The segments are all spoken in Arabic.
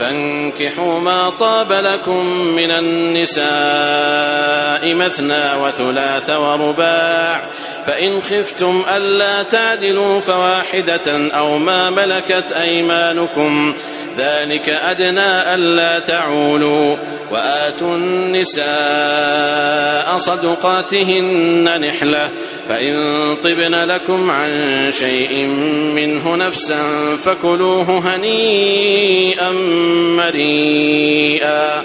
فانكحوا ما طاب لكم من النساء مثنى وثلاث ورباع فإن خفتم ألا تعدلوا فواحدة أو ما ملكت أيمانكم ذلك أدنى ألا تعولوا وآتوا النساء صدقاتهن نحلة فإن طبن لكم عن شيء منه نفسا فكلوه هنيئا مريئا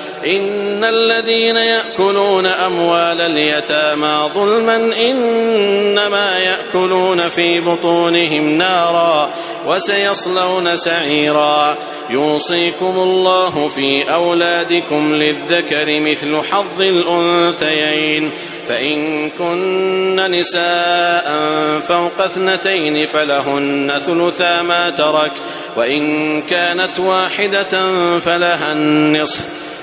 إن الذين يأكلون أموال اليتامى ظلما إنما يأكلون في بطونهم نارا وسيصلون سعيرا يوصيكم الله في أولادكم للذكر مثل حظ الأنثيين فإن كن نساء فوق اثنتين فلهن ثلثا ما ترك وإن كانت واحدة فلها النصف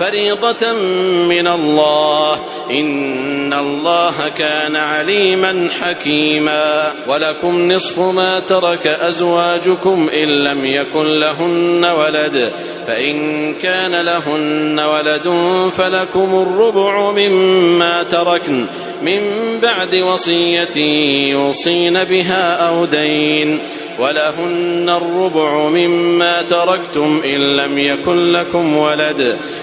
فريضة من الله. إن الله كان عليما حكيما. ولكم نصف ما ترك أزواجكم إن لم يكن لهن ولد. فإن كان لهن ولد فلكم الربع مما تركن من بعد وصية يوصين بها أو دين. ولهن الربع مما تركتم إن لم يكن لكم ولد.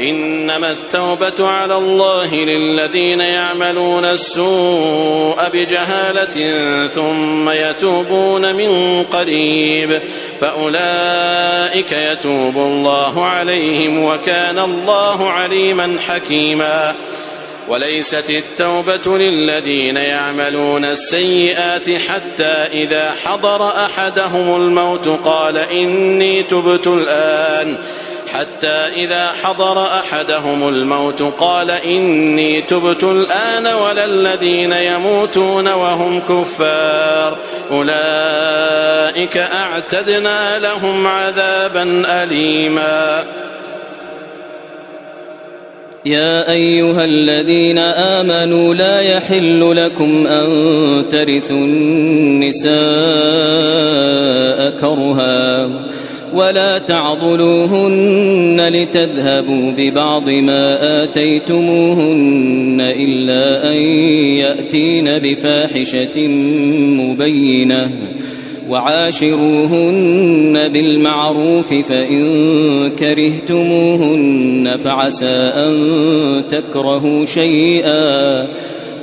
إنما التوبة على الله للذين يعملون السوء بجهالة ثم يتوبون من قريب فأولئك يتوب الله عليهم وكان الله عليما حكيما وليست التوبة للذين يعملون السيئات حتى إذا حضر أحدهم الموت قال إني تبت الآن حتى إذا حضر أحدهم الموت قال إني تبت الآن ولا الذين يموتون وهم كفار. أولئك أعتدنا لهم عذابا أليما. يا أيها الذين آمنوا لا يحل لكم أن ترثوا النساء كرها. ولا تعضلوهن لتذهبوا ببعض ما آتيتموهن إلا أن يأتين بفاحشة مبينة وعاشروهن بالمعروف فإن كرهتموهن فعسى أن تكرهوا شيئا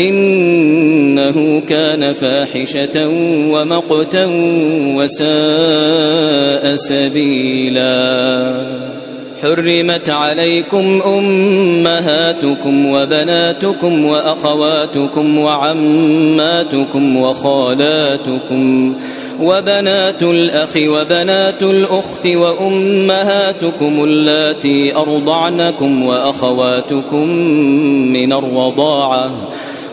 إنه كان فاحشة ومقتا وساء سبيلاً. حرمت عليكم أمهاتكم وبناتكم وأخواتكم وعماتكم وخالاتكم وبنات الأخ وبنات الأخت وأمهاتكم اللاتي أرضعنكم وأخواتكم من الرضاعة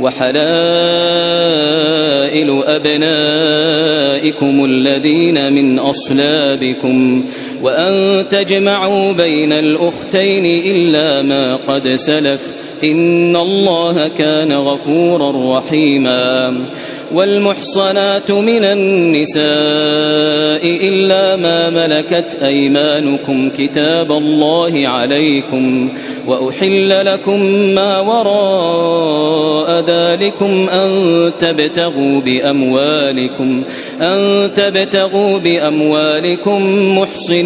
وحلائل أبنائكم الذين من أصلابكم وأن تجمعوا بين الأختين إلا ما قد سلف. إن الله كان غفورا رحيما. والمحصنات من النساء إلا ما ملكت أيمانكم كتاب الله عليكم. وأحل لكم ما وراء ذلكم أن تبتغوا بأموالكم أن تبتغوا بأموالكم محصنين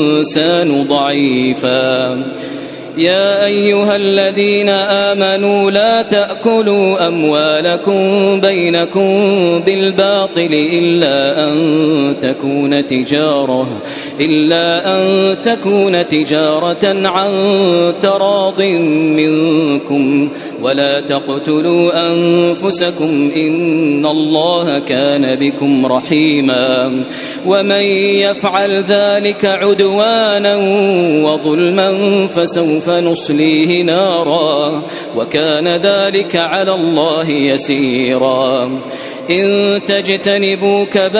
ضعيفا. يا أيها الذين آمنوا لا تأكلوا أموالكم بينكم بالباطل إلا أن تكون تجارة إلا أن تكون تجارة عن تراض منكم. ولا تقتلوا أنفسكم إن الله كان بكم رحيما. ومن يفعل ذلك عدوانا وظلما فسوف نصليه نارا وكان ذلك على الله يسيرا. إن تجتنبوا كبائر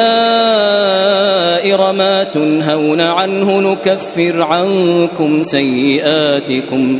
ما تنهون عنه نكفر عنكم سيئاتكم.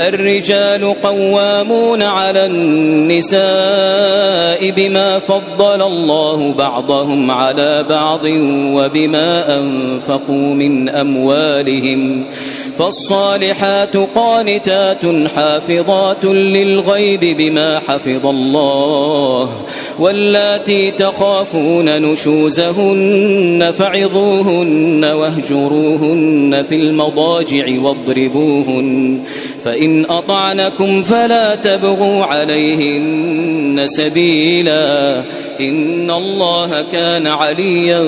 الرجال قوامون على النساء بما فضل الله بعضهم على بعض وبما أنفقوا من أموالهم فالصالحات قانتات حافظات للغيب بما حفظ الله واللاتي تخافون نشوزهن فعظوهن واهجروهن في المضاجع واضربوهن فإن أطعنكم فلا تبغوا عليهن سبيلا إن الله كان عليا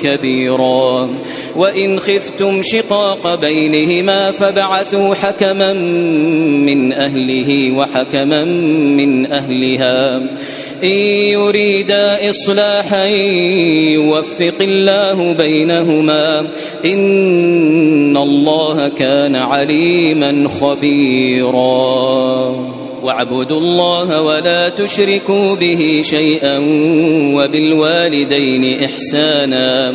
كبيرا وإن خفتم شقاق بينهما فبعثوا حكما من أهله وحكما من أهلها. إن يريدا إصلاحا يوفق الله بينهما. إن الله كان عليما خبيرا. واعبدوا الله ولا تشركوا به شيئا وبالوالدين إحسانا.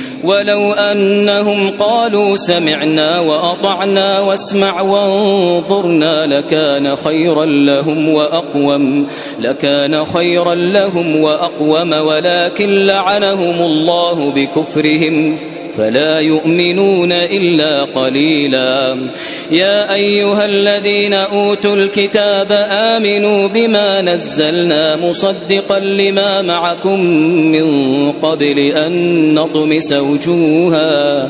ولو أنهم قالوا سمعنا وأطعنا واسمع وانظرنا لكان خيرا لهم وأقوم لكان خيرا لهم وأقوم ولكن لعنهم الله بكفرهم. فلا يؤمنون إلا قليلا. يا أيها الذين أوتوا الكتاب آمنوا بما نزلنا مصدقا لما معكم من قبل أن نطمس وجوها.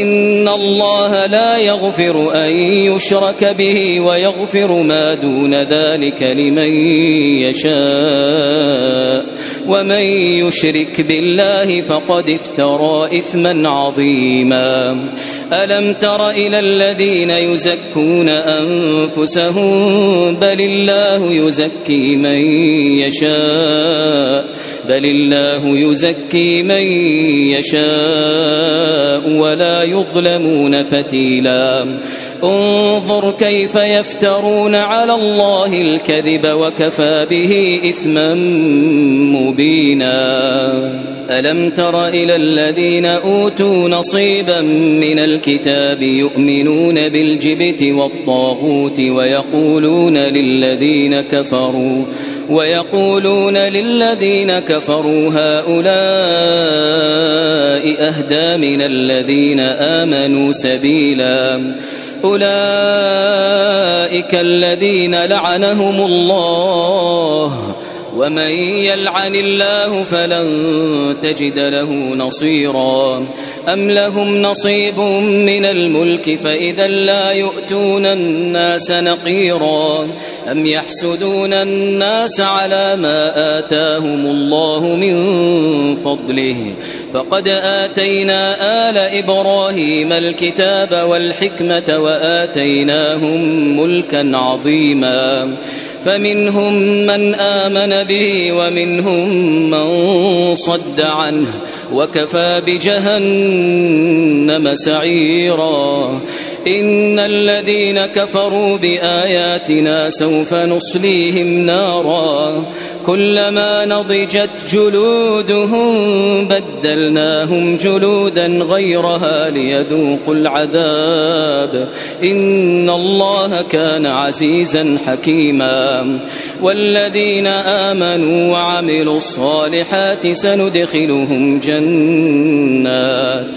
إن الله لا يغفر أن يشرك به ويغفر ما دون ذلك لمن يشاء. ومن يشرك بالله فقد افترى إثما عظيما. ألم تر إلى الذين يزكون أنفسهم؟ بل الله يزكي من يشاء. بل الله يزكي من يشاء ولا يظلمون فتيلا. انظر كيف يفترون على الله الكذب وكفى به إثما مبينا. ألم تر إلى الذين أوتوا نصيبا من الكتاب يؤمنون بالجبت والطاغوت ويقولون للذين كفروا ويقولون للذين كفروا هؤلاء أهدى من الذين آمنوا سبيلا. أولئك الذين لعنهم الله. ومن يلعن الله فلن تجد له نصيرا. أم لهم نصيب من الملك فإذا لا يؤتون الناس نقيرا. أم يحسدون الناس على ما آتاهم الله من فضله. فقد آتينا آل إبراهيم الكتاب والحكمة وآتيناهم ملكا عظيما. فمنهم من آمن به ومنهم من صد عنه وكفى بجهنم سعيرا. إن الذين كفروا بآياتنا سوف نصليهم نارا كلما نضجت جلودهم بدلناهم جلودا غيرها ليذوقوا العذاب إن الله كان عزيزا حكيما والذين آمنوا وعملوا الصالحات سندخلهم جنات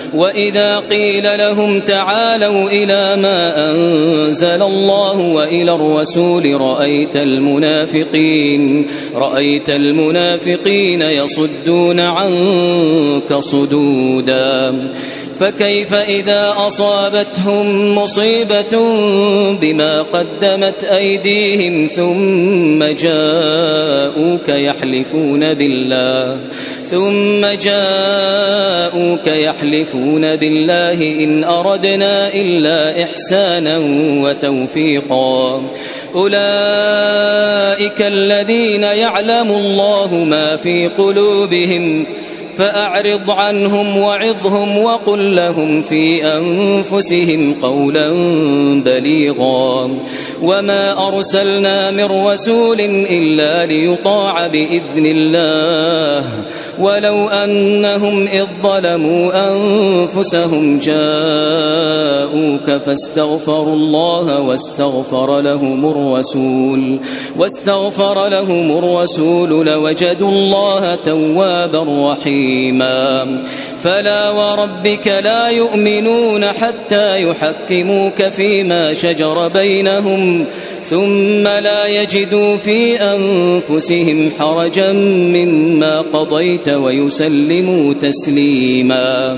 وإذا قيل لهم تعالوا إلى ما أنزل الله وإلى الرسول رأيت المنافقين رأيت المنافقين يصدون عنك صدودا. فكيف إذا أصابتهم مصيبة بما قدمت أيديهم ثم جاءوك يحلفون بالله ثم جاءوك يحلفون بالله إن أردنا إلا إحسانا وتوفيقا أولئك الذين يعلم الله ما في قلوبهم فأعرض عنهم وعظهم وقل لهم في أنفسهم قولا بليغا وما أرسلنا من رسول إلا ليطاع بإذن الله ولو أنهم إذ ظلموا أنفسهم جاءوك فاستغفروا الله واستغفر لهم الرسول واستغفر لهم الرسول لوجدوا الله توابا رحيما فلا وربك لا يؤمنون حتى يحكموك فيما شجر بينهم ثم لا يجدوا في أنفسهم حرجا مما قضيت ويسلموا تسليما.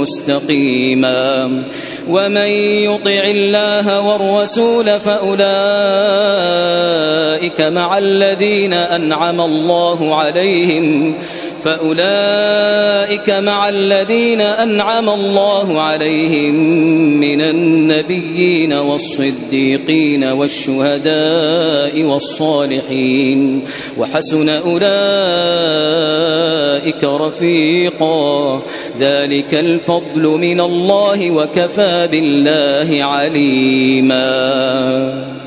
مستقيما. ومن يطع الله والرسول فأولئك مع الذين أنعم الله عليهم. فأولئك مع الذين أنعم الله عليهم من النبيين والصديقين والشهداء والصالحين وحسن أولئك رفيقا. ذلك الفضل من الله وكفى بالله عليما.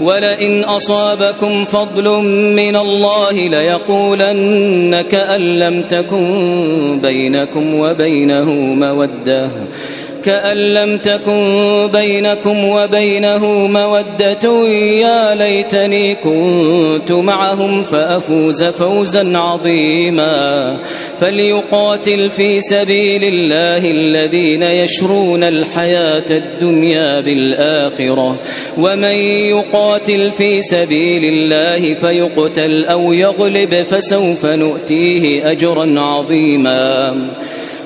ولئن أصابكم فضل من الله ليقولن كأن لم تكن بينكم وبينه مودة. كأن لم تكن بينكم وبينه مودة يا ليتني كنت معهم فأفوز فوزا عظيما. فليقاتل في سبيل الله الذين يشرون الحياة الدنيا بالآخرة. ومن يقاتل في سبيل الله فيقتل أو يغلب فسوف نؤتيه أجرا عظيما.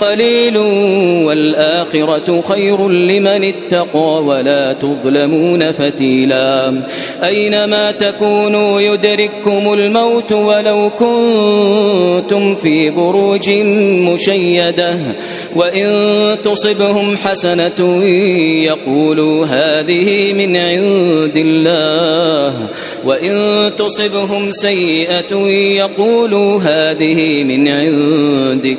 قليل والآخرة خير لمن اتقى ولا تظلمون فتيلا. أينما تكونوا يدرككم الموت ولو كنتم في بروج مشيدة. وإن تصبهم حسنة يقولوا هذه من عند الله. وإن تصبهم سيئة يقولوا هذه من عندك.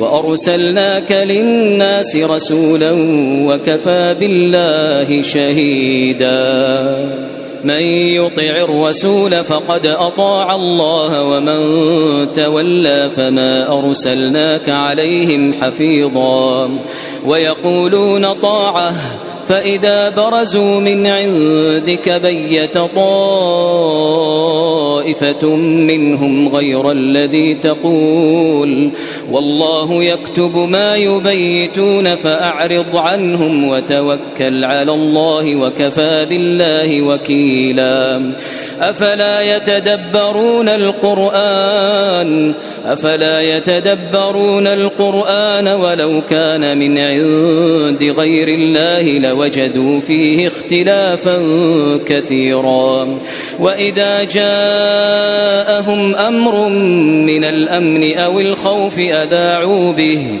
وأرسلناك للناس رسولا وكفى بالله شهيدا. من يطع الرسول فقد أطاع الله ومن تولى فما أرسلناك عليهم حفيظا. ويقولون طاعة فإذا برزوا من عندك بيت طائفة منهم غير الذي تقول. والله يكتب ما يبيتون فأعرض عنهم وتوكل على الله وكفى بالله وكيلا. أفلا يتدبرون القرآن؟ أفلا يتدبرون القرآن ولو كان من عند غير الله لوجدوا فيه اختلافا كثيرا. وإذا جاءهم أمر من الأمن أو الخوف أذاعوا به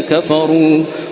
كفروا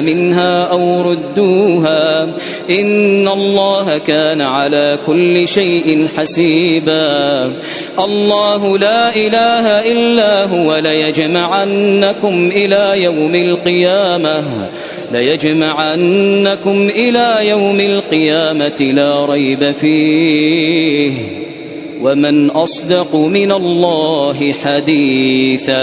منها أو ردوها إن الله كان على كل شيء حسيبا الله لا إله إلا هو ليجمعنكم إلى يوم القيامة ليجمعنكم إلى يوم القيامة لا ريب فيه ومن أصدق من الله حديثا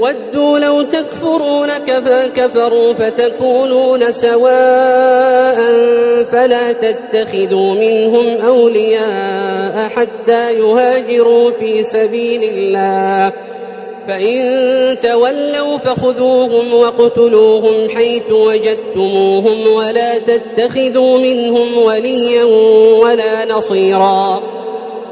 ودوا لو تكفرون كما كفروا فتكونون سواء فلا تتخذوا منهم أولياء حتى يهاجروا في سبيل الله. فإن تولوا فخذوهم واقتلوهم حيث وجدتموهم ولا تتخذوا منهم وليا ولا نصيرا.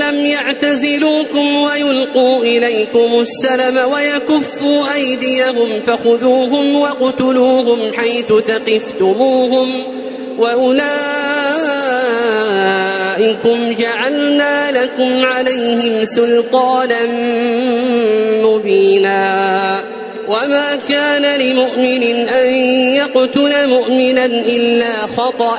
لم يعتزلوكم ويلقوا إليكم السلم ويكفوا أيديهم فخذوهم واقتلوهم حيث ثقفتموهم وأولئكم جعلنا لكم عليهم سلطانا مبينا وما كان لمؤمن أن يقتل مؤمنا إلا خطأ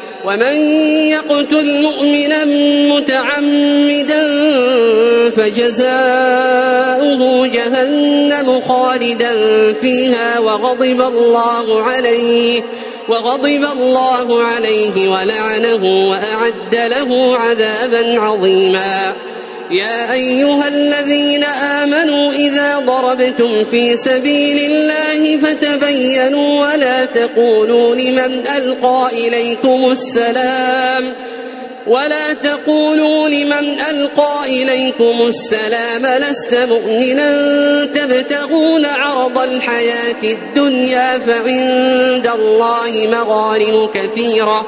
ومن يقتل مؤمنا متعمدا فجزاؤه جهنم خالدا فيها وغضب الله عليه وغضب الله عليه ولعنه وأعد له عذابا عظيما. يا أيها الذين آمنوا إذا ضربتم في سبيل الله فتبينوا ولا تقولوا لمن ألقى إليكم السلام ولا تقولوا لمن ألقى إليكم السلام لست مؤمنا تبتغون عرض الحياة الدنيا فعند الله مغارم كثيرة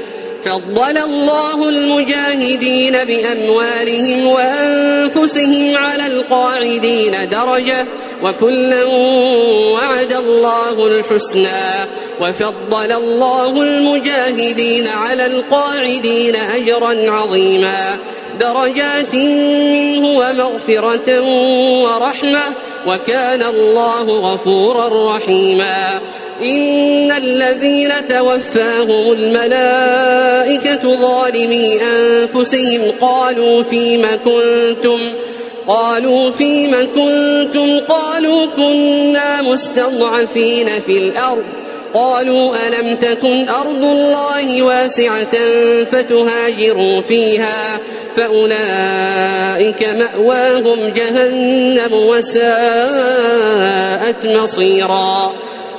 فضل الله المجاهدين بأموالهم وأنفسهم على القاعدين درجة وكلا وعد الله الحسنى وفضل الله المجاهدين على القاعدين أجرا عظيما درجات منه ومغفرة ورحمة وكان الله غفورا رحيما إن الذين توفاهم الملائكة ظالمي أنفسهم قالوا فيم كنتم قالوا فيم كنتم قالوا كنا مستضعفين في الأرض قالوا ألم تكن أرض الله واسعة فتهاجروا فيها فأولئك مأواهم جهنم وساءت مصيراً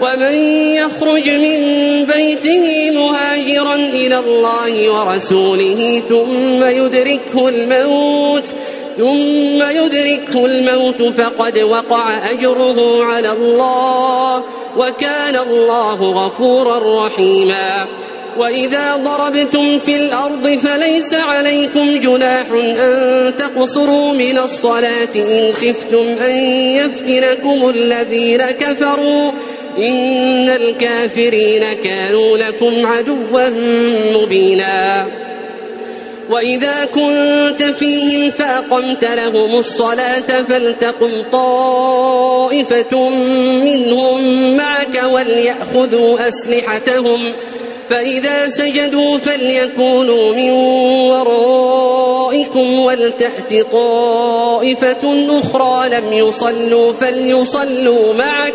ومن يخرج من بيته مهاجرا إلى الله ورسوله ثم يدركه الموت ثم يدركه الموت فقد وقع أجره على الله وكان الله غفورا رحيما. وإذا ضربتم في الأرض فليس عليكم جناح أن تقصروا من الصلاة إن خفتم أن يفتنكم الذين كفروا. إن الكافرين كانوا لكم عدوا مبينا. وإذا كنت فيهم فأقمت لهم الصلاة فلتقم طائفة منهم معك وليأخذوا أسلحتهم. فإذا سجدوا فليكونوا من ورائكم ولتأت طائفة أخرى لم يصلوا فليصلوا معك.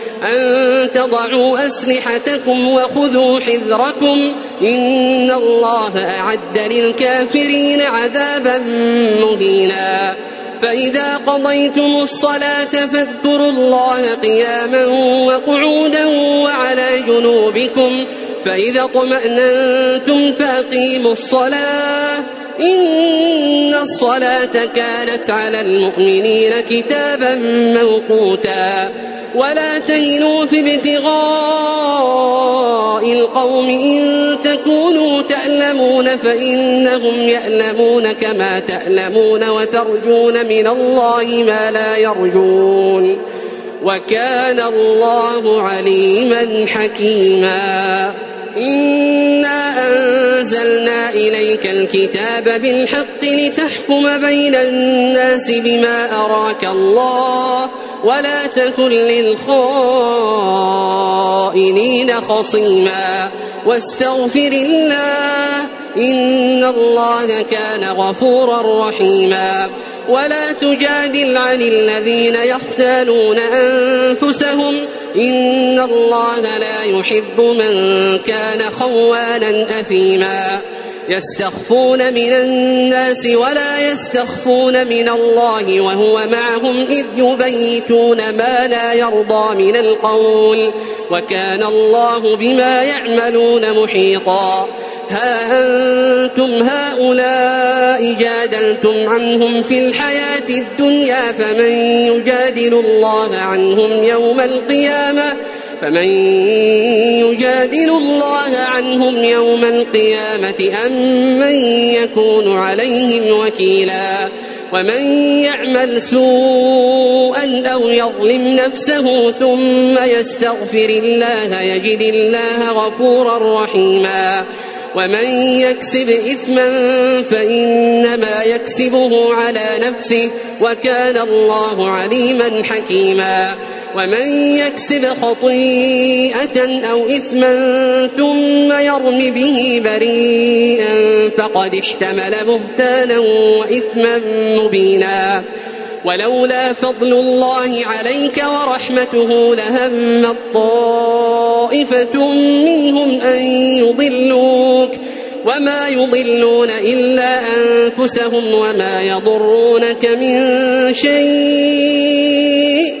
أن تضعوا أسلحتكم وخذوا حذركم إن الله أعد للكافرين عذابا مهينا. فإذا قضيتم الصلاة فاذكروا الله قياما وقعودا وعلى جنوبكم. فإذا اطمأننتم فأقيموا الصلاة. إن الصلاة كانت على المؤمنين كتابا موقوتا. ولا تهنوا في ابتغاء القوم إن تكونوا تألمون فإنهم يألمون كما تألمون وترجون من الله ما لا يرجون وكان الله عليما حكيما إنا أنزلنا إليك الكتاب بالحق لتحكم بين الناس بما أراك الله ولا تكن للخائنين خصيما. واستغفر الله إن الله كان غفورا رحيما. ولا تجادل عن الذين يختالون أنفسهم. إن الله لا يحب من كان خوانا أثيما. يستخفون من الناس ولا يستخفون من الله وهو معهم إذ يبيتون ما لا يرضى من القول وكان الله بما يعملون محيطا. ها أنتم هؤلاء جادلتم عنهم في الحياة الدنيا فمن يجادل الله عنهم يوم القيامة؟ فمن يجادل الله عنهم يوم القيامة أم من يكون عليهم وكيلا ومن يعمل سوءا أو يظلم نفسه ثم يستغفر الله يجد الله غفورا رحيما ومن يكسب إثما فإنما يكسبه على نفسه وكان الله عليما حكيما ومن يكسب خطيئة أو إثما ثم يرم به بريئا فقد احتمل بهتانا وإثما مبينا. ولولا فضل الله عليك ورحمته لهم طائفة منهم أن يضلوك. وما يضلون إلا أنفسهم وما يضرونك من شيء.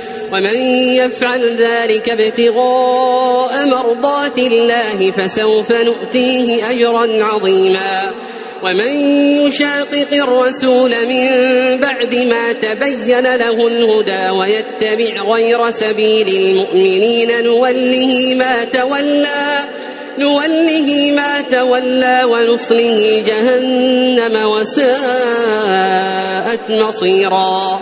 ومن يفعل ذلك ابتغاء مرضات الله فسوف نؤتيه أجرا عظيما. ومن يشاقق الرسول من بعد ما تبين له الهدى ويتبع غير سبيل المؤمنين نوله ما تولى نوله ما تولى ونصله جهنم وساءت مصيرا.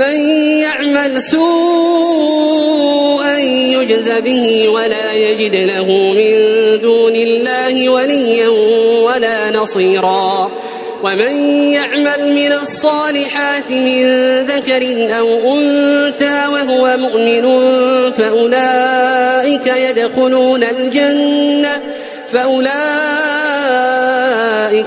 من يعمل سوءا يجز به ولا يجد له من دون الله وليا ولا نصيرا. ومن يعمل من الصالحات من ذكر أو أنثى وهو مؤمن فأولئك يدخلون الجنة. فأولئك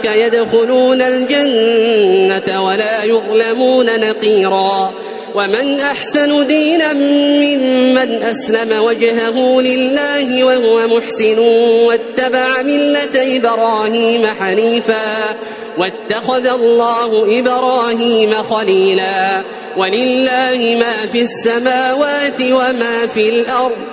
يدخلون الجنة ولا يظلمون نقيرا. ومن أحسن دينا ممن أسلم وجهه لله وهو محسن واتبع ملة إبراهيم حنيفا واتخذ الله إبراهيم خليلا. ولله ما في السماوات وما في الأرض.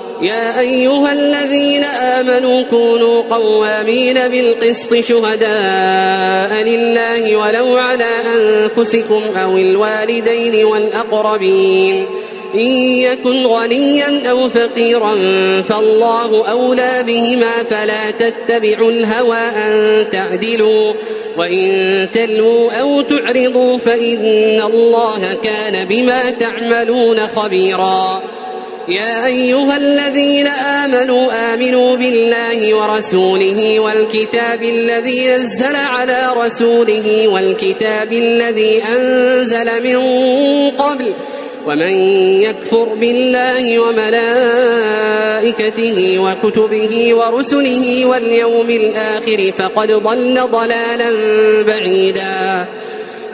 يا أيها الذين آمنوا كونوا قوامين بالقسط شهداء لله ولو على أنفسكم أو الوالدين والأقربين. إن يكن غنيا أو فقيرا فالله أولى بهما فلا تتبعوا الهوى أن تعدلوا. وإن تلووا أو تعرضوا فإن الله كان بما تعملون خبيرا. يا أيها الذين آمنوا آمنوا بالله ورسوله والكتاب الذي نزل على رسوله والكتاب الذي أنزل من قبل ومن يكفر بالله وملائكته وكتبه ورسله واليوم الآخر فقد ضل ضلالا بعيدا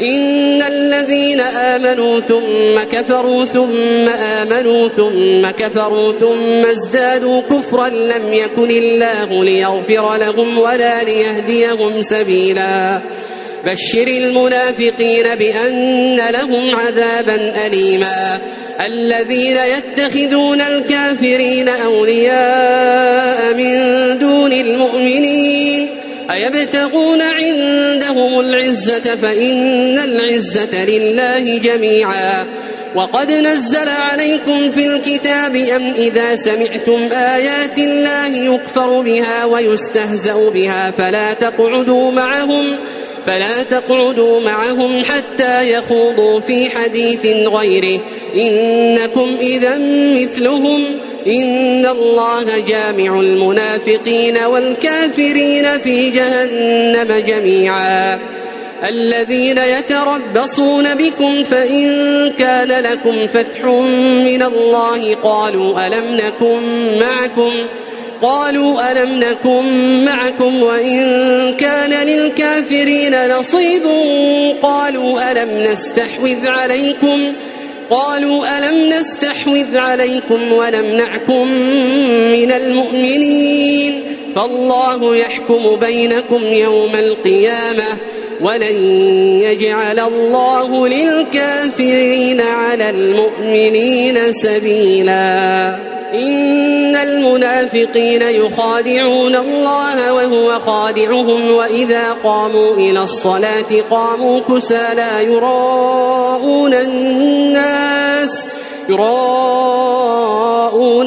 إن الذين آمنوا ثم كفروا ثم آمنوا ثم كفروا ثم ازدادوا كفرا لم يكن الله ليغفر لهم ولا ليهديهم سبيلا. بشر المنافقين بأن لهم عذابا أليما. الذين يتخذون الكافرين أولياء من دون المؤمنين. أيبتغون عندهم العزة فإن العزة لله جميعا وقد نزل عليكم في الكتاب أم إذا سمعتم آيات الله يكفر بها ويستهزأ بها فلا تقعدوا معهم فلا تقعدوا معهم حتى يخوضوا في حديث غيره إنكم إذا مثلهم إن الله جامع المنافقين والكافرين في جهنم جميعا. الذين يتربصون بكم فإن كان لكم فتح من الله قالوا ألم نكن معكم؟ قالوا ألم نكن معكم وإن كان للكافرين نصيب؟ قالوا ألم نستحوذ عليكم؟ قالوا ألم نستحوذ عليكم ونمنعكم من المؤمنين فالله يحكم بينكم يوم القيامة ولن يجعل الله للكافرين على المؤمنين سبيلا إن المنافقين يخادعون الله وهو خادعهم وإذا قاموا إلى الصلاة قاموا كسى لا يراءون الناس يراءون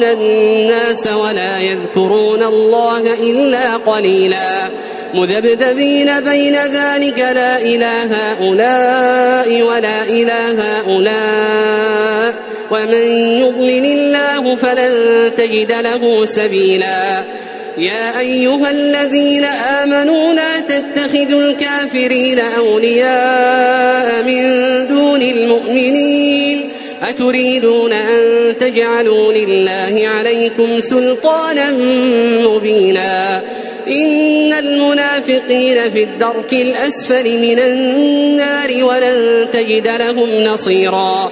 الناس ولا يذكرون الله إلا قليلاً مذبذبين بين ذلك لا إله هؤلاء ولا إله هؤلاء ومن يضلل الله فلن تجد له سبيلا. يا أيها الذين آمنوا لا تتخذوا الكافرين أولياء من دون المؤمنين. أتريدون أن تجعلوا لله عليكم سلطانا مبينا. إن المنافقين في الدرك الأسفل من النار ولن تجد لهم نصيرا.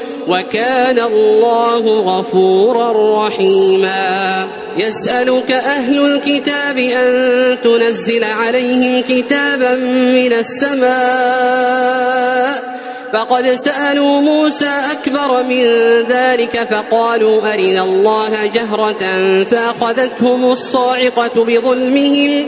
وكان الله غفورا رحيما. يسألك أهل الكتاب أن تنزل عليهم كتابا من السماء. فقد سألوا موسى أكبر من ذلك فقالوا أرنا الله جهرة فأخذتهم الصاعقة بظلمهم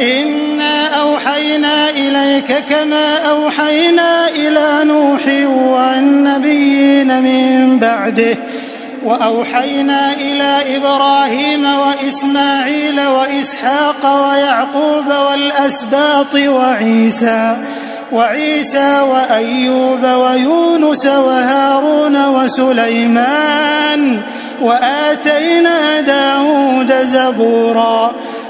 إنا أوحينا إليك كما أوحينا إلى نوح والنبيين من بعده وأوحينا إلى إبراهيم وإسماعيل وإسحاق ويعقوب والأسباط وعيسى وعيسى وأيوب ويونس وهارون وسليمان وآتينا داود زبورا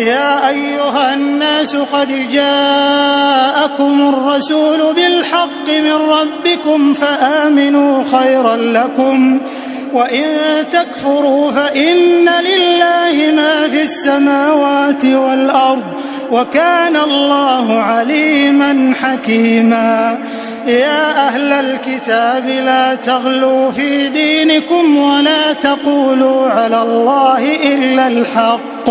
يا أيها الناس قد جاءكم الرسول بالحق من ربكم فآمنوا خيرا لكم وإن تكفروا فإن لله ما في السماوات والأرض وكان الله عليما حكيما يا أهل الكتاب لا تغلوا في دينكم ولا تقولوا على الله إلا الحق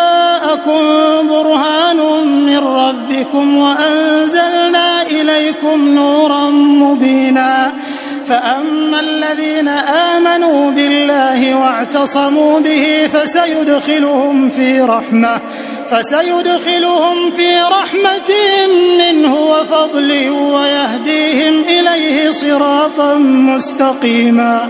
جاءكم برهان من ربكم وأنزلنا إليكم نورا مبينا. فأما الذين آمنوا بالله واعتصموا به فسيدخلهم في رحمة فسيدخلهم في رحمة منه وفضل ويهديهم إليه صراطا مستقيما.